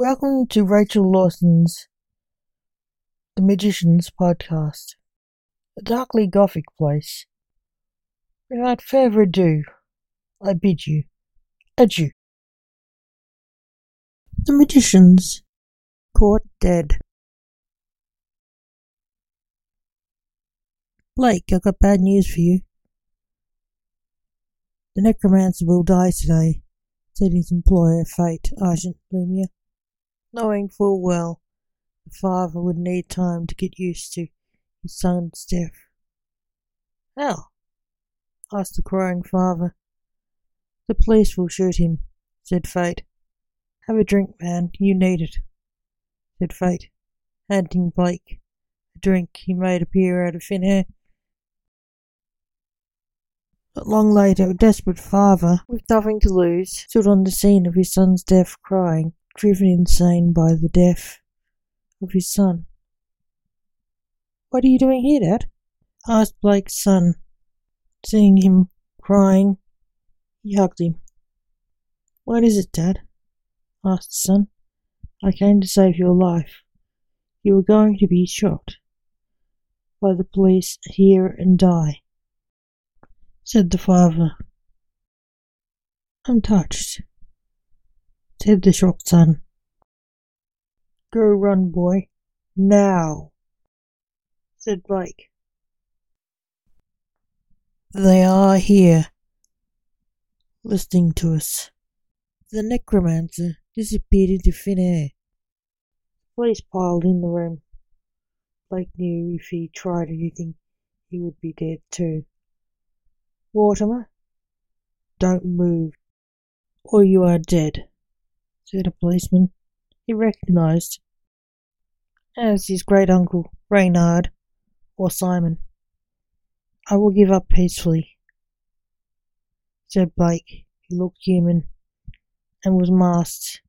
Welcome to Rachel Lawson's The Magicians podcast, a darkly gothic place. Without further ado, I bid you adieu. The Magicians, caught dead. Blake, I've got bad news for you. The necromancer will die today, said his employer, Fate, Argent Lumiere knowing full well the father would need time to get used to his son's death. How? asked the crying father. The police will shoot him, said Fate. Have a drink, man, you need it, said Fate, handing Blake a drink he made appear out of thin air. But long later, a desperate father, with nothing to lose, stood on the scene of his son's death crying driven insane by the death of his son. What are you doing here, Dad? asked Blake's son. Seeing him crying, he hugged him. What is it, Dad? asked the son. I came to save your life. You were going to be shot by the police here and die, said the father. I'm touched, said the shocked son. Go run, boy. Now, said Blake. They are here, listening to us. The necromancer disappeared into thin air. Police piled in the room. Blake knew if he tried anything, he would be dead too. Mortimer, don't move, or you are dead said a policeman he recognized as his great uncle, Reynard, or Simon. I will give up peacefully, said Blake, He looked human and was masked.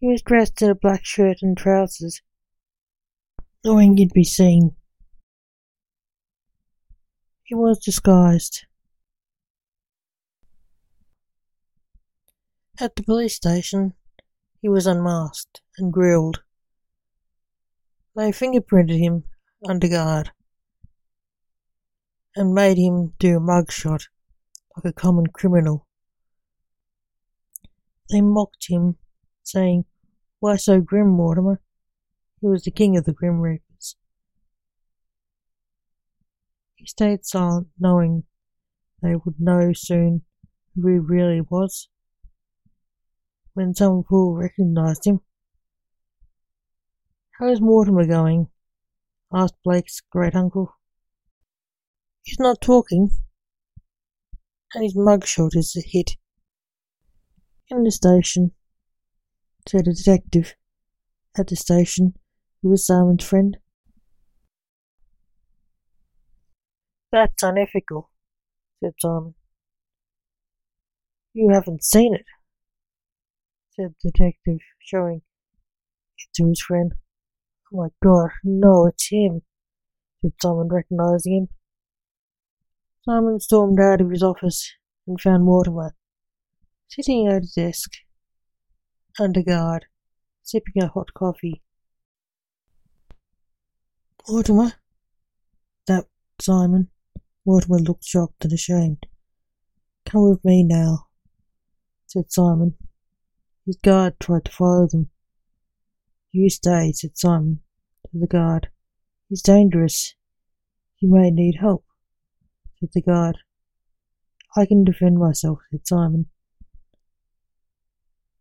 He was dressed in a black shirt and trousers, knowing he'd be seen. He was disguised. At the police station, he was unmasked and grilled. They fingerprinted him under guard and made him do a mugshot like a common criminal. They mocked him, saying, Why so grim, Mortimer? He was the king of the Grim Reapers. He stayed silent, knowing they would know soon who he really was when some fool recognized him. How is Mortimer going? asked Blake's great uncle. He's not talking, and his mugshot is a hit. In the station, said a detective at the station who was Simon's friend. That's unethical, said Simon. You haven't seen it said the detective, showing it to his friend. Oh my god, no, it's him, said Simon, recognizing him. Simon stormed out of his office and found Mortimer sitting at his desk, under guard, sipping a hot coffee. Mortimer? That Simon. Mortimer looked shocked and ashamed. Come with me now, said Simon, his guard tried to follow them. You stay, said Simon to the guard. He's dangerous. You may need help, said the guard. I can defend myself, said Simon.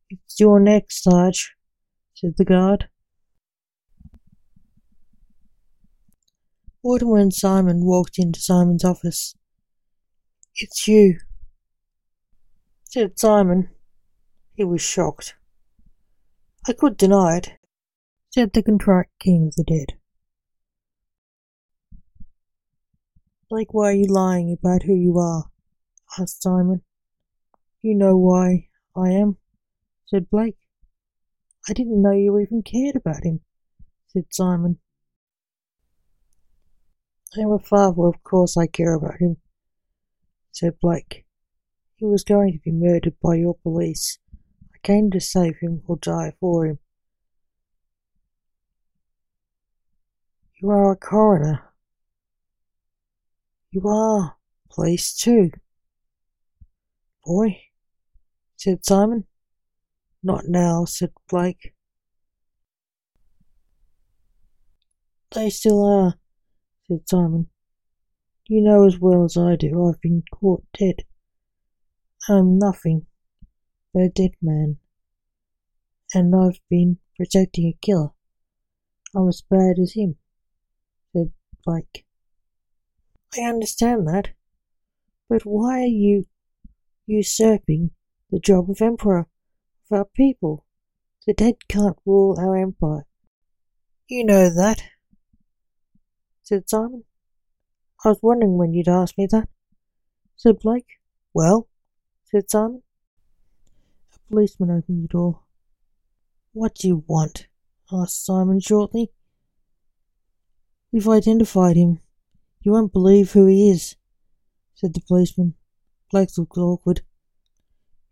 It's your neck, Sarge, said the guard. Mortimer and Simon walked into Simon's office. It's you, said Simon. He was shocked. I could deny it, said the contrite king of the dead. Blake, why are you lying about who you are? asked Simon. You know why I am, said Blake. I didn't know you even cared about him, said Simon. I am a father, of course I care about him, said Blake. He was going to be murdered by your police came to save him or die for him. You are a coroner. You are police too. Boy, said Simon. Not now, said Blake. They still are, said Simon. You know as well as I do I've been caught dead. I'm nothing a dead man. And I've been protecting a killer. I'm as bad as him, said Blake. I understand that. But why are you usurping the job of emperor of our people? The dead can't rule our empire. You know that, said Simon. I was wondering when you'd ask me that, said Blake. Well, said Simon. Policeman opened the door. What do you want? asked Simon shortly. We've identified him. You won't believe who he is, said the policeman. Blake looked awkward.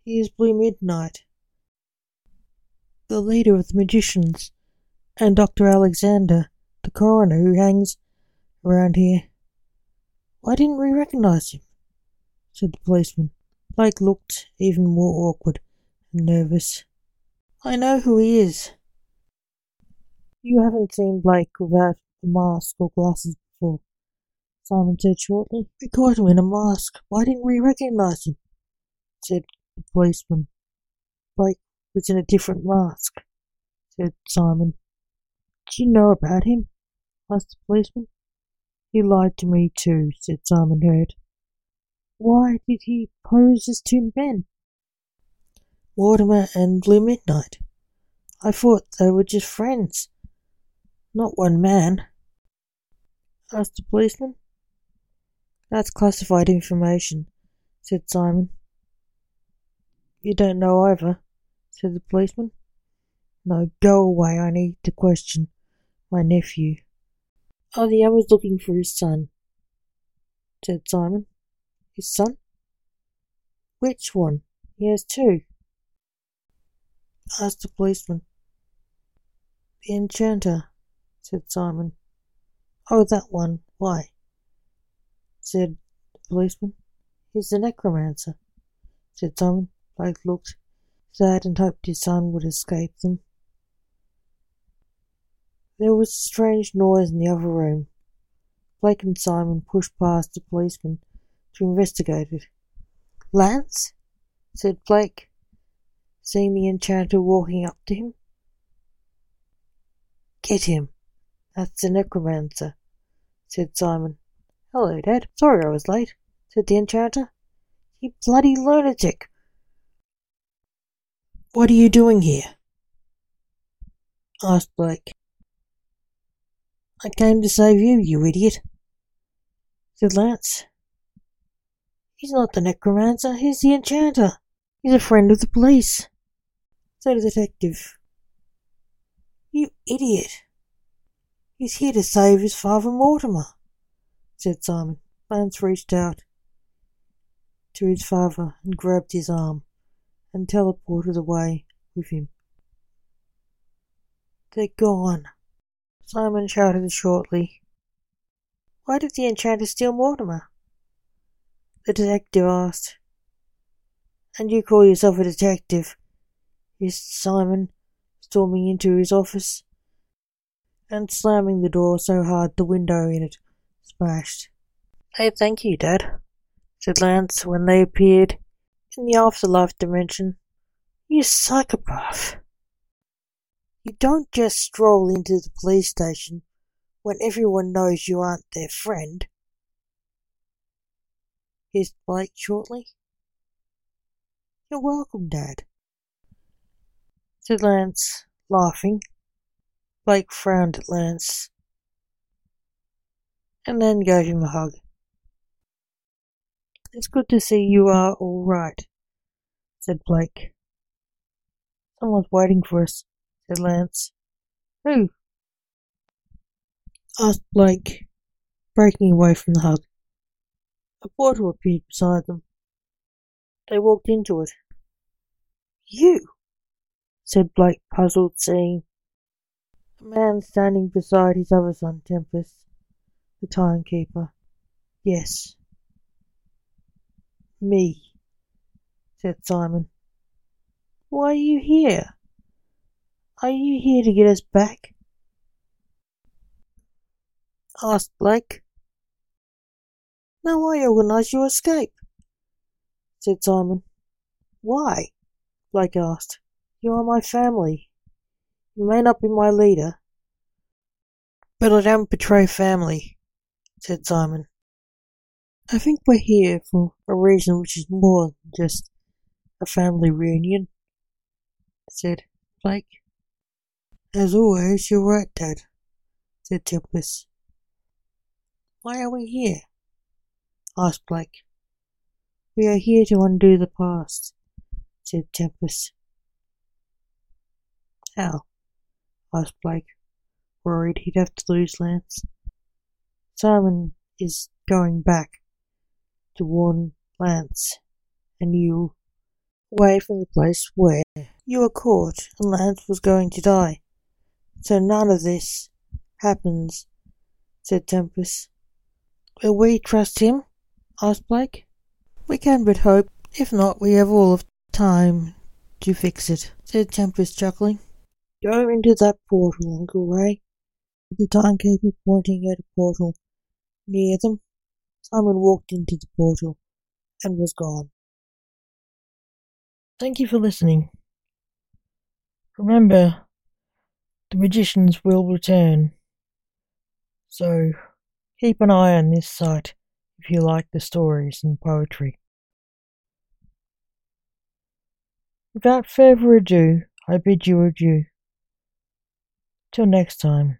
He is Blue Midnight, the leader of the magicians, and Dr. Alexander, the coroner who hangs around here. Why didn't we recognize him? said the policeman. Blake looked even more awkward and nervous. I know who he is. You haven't seen Blake without a mask or glasses before, Simon said shortly. We caught him in a mask. Why didn't we recognize him? said the policeman. Blake was in a different mask, said Simon. Do you know about him? asked the policeman. He lied to me too, said Simon Hurd. Why did he pose as two men? Mortimer and Blue Midnight. I thought they were just friends, not one man, asked the policeman. That's classified information, said Simon. You don't know either, said the policeman. No, go away, I need to question my nephew. Oh, the other's looking for his son, said Simon. His son? Which one? He has two. Asked the policeman. The enchanter, said Simon. Oh, that one. Why? said the policeman. He's the necromancer, said Simon. Blake looked sad and hoped his son would escape them. There was a strange noise in the other room. Blake and Simon pushed past the policeman to investigate it. Lance? said Blake, seeing the enchanter walking up to him. Get him. That's the necromancer, said Simon. Hello, Dad. Sorry I was late, said the enchanter. You bloody lunatic. What are you doing here? asked Blake. I came to save you, you idiot, said Lance. He's not the necromancer, he's the enchanter. He's a friend of the police, said the detective. You idiot. He's here to save his father Mortimer, said Simon. Lance reached out to his father and grabbed his arm and teleported away with him. They're gone. Simon shouted shortly. Why did the enchanter steal Mortimer? The detective asked. And you call yourself a detective? Hissed Simon, storming into his office and slamming the door so hard the window in it smashed. Hey, thank you, Dad, said Lance when they appeared in the afterlife dimension. You psychopath. You don't just stroll into the police station when everyone knows you aren't their friend. hissed Blake shortly. You're welcome, Dad, said Lance, laughing. Blake frowned at Lance and then gave him a hug. It's good to see you are all right, said Blake. Someone's waiting for us said Lance. Who? asked Blake, breaking away from the hug. A portal appeared beside them. They walked into it. You! Said Blake, puzzled, seeing a man standing beside his other son, Tempest, the timekeeper. Yes. Me, said Simon. Why are you here? Are you here to get us back? asked Blake. No, I organised your escape, said Simon. Why? Blake asked. You are my family. You may not be my leader, but I don't betray family, said Simon. I think we're here for a reason which is more than just a family reunion, said Blake. As always, you're right, Dad, said Tempest. Why are we here? asked Blake. We are here to undo the past, said Tempest. How? asked Blake, worried he'd have to lose Lance. Simon is going back to warn Lance and you away from the place where you were caught and Lance was going to die. So none of this happens, said Tempest. Will we trust him? asked Blake. We can but hope. If not, we have all of time to fix it, said Tempest, chuckling. Go into that portal, Uncle Ray. The timekeeper pointing at a portal near them. Simon walked into the portal and was gone. Thank you for listening. Remember, the magicians will return. So keep an eye on this site if you like the stories and poetry. Without further ado, I bid you adieu. Till next time.